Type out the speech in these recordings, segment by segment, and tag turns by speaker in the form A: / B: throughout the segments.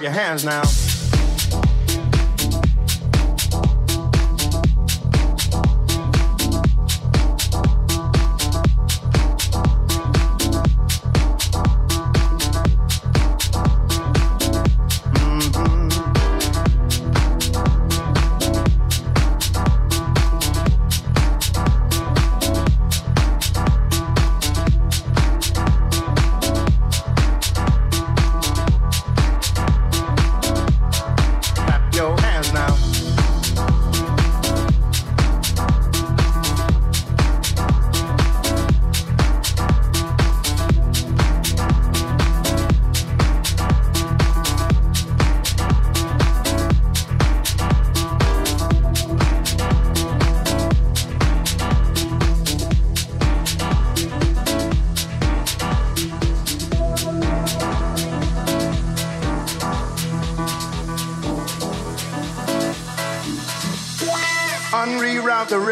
A: your hands now.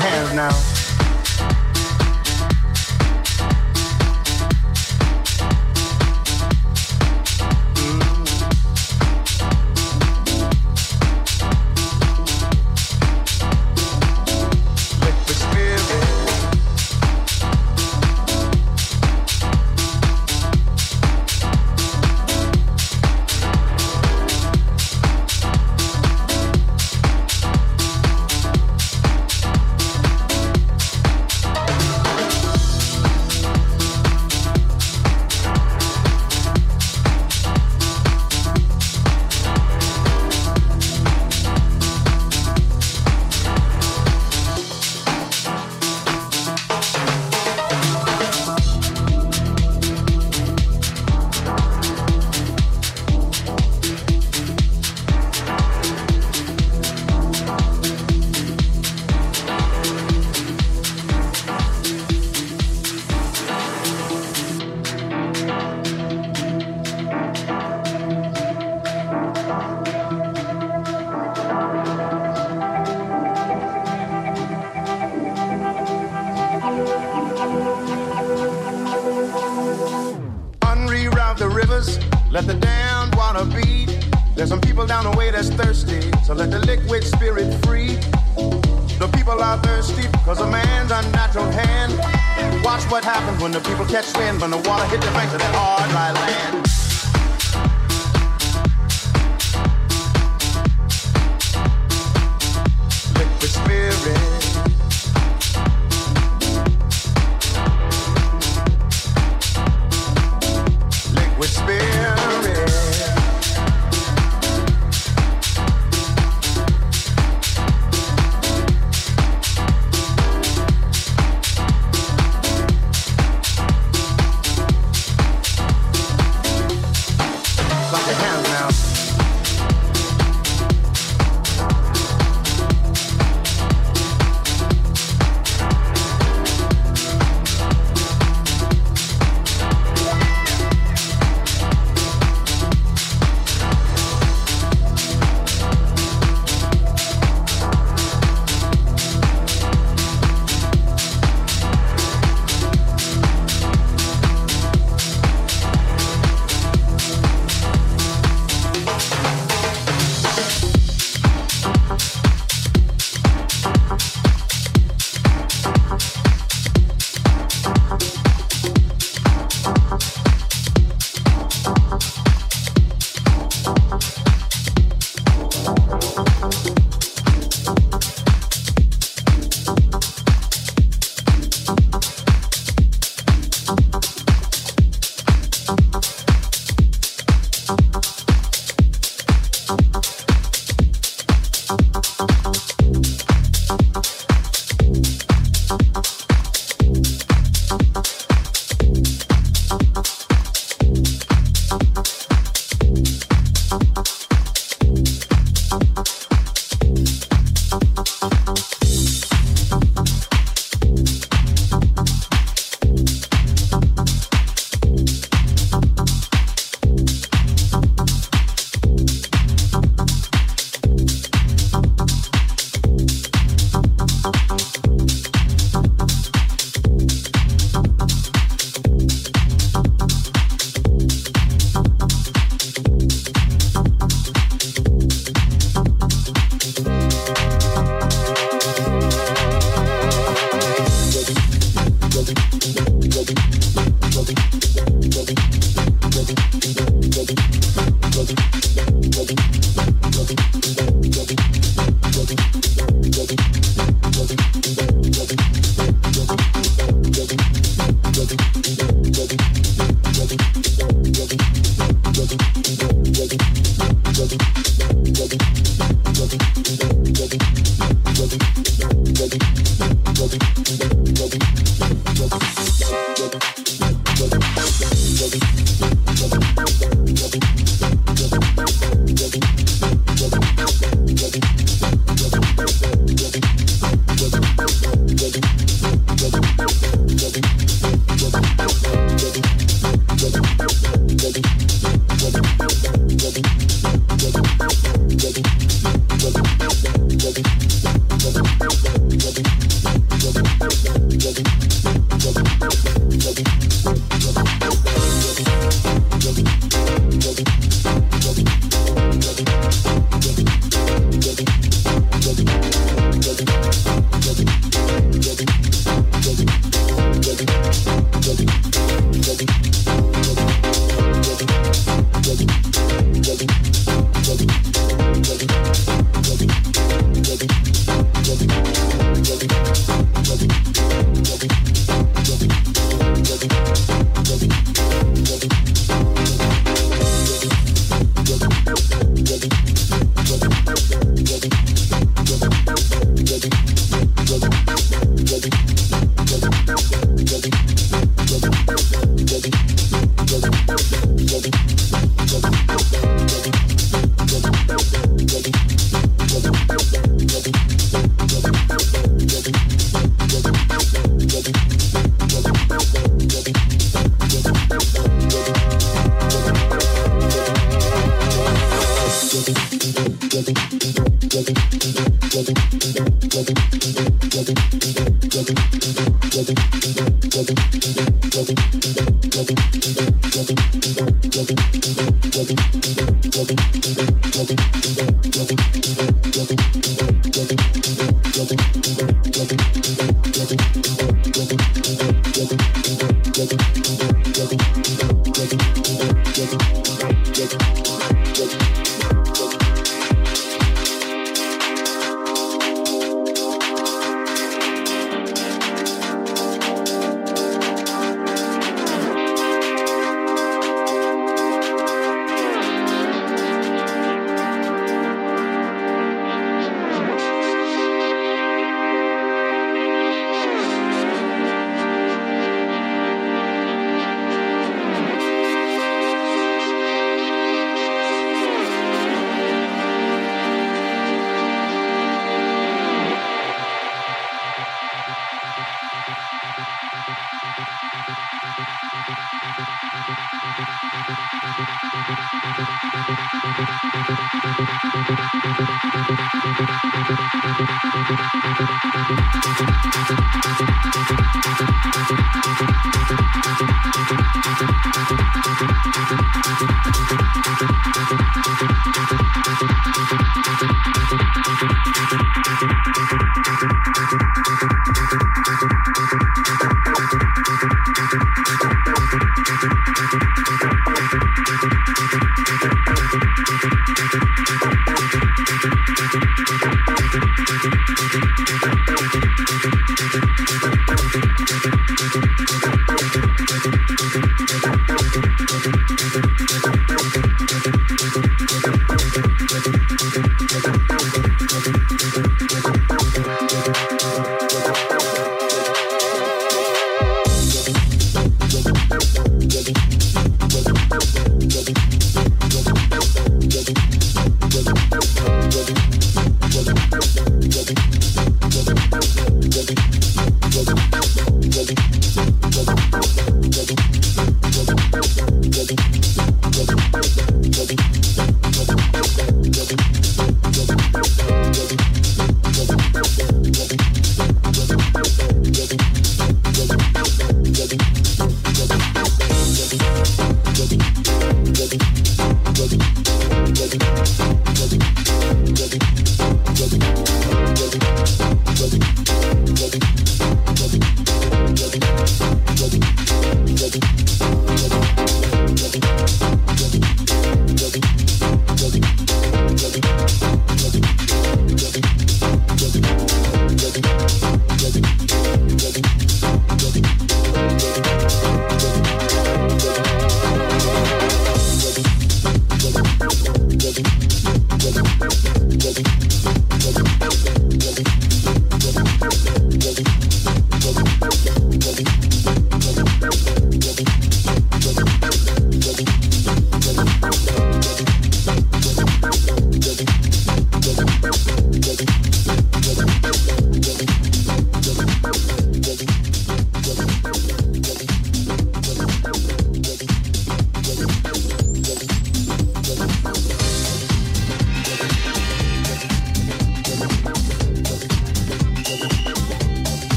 A: Hands now.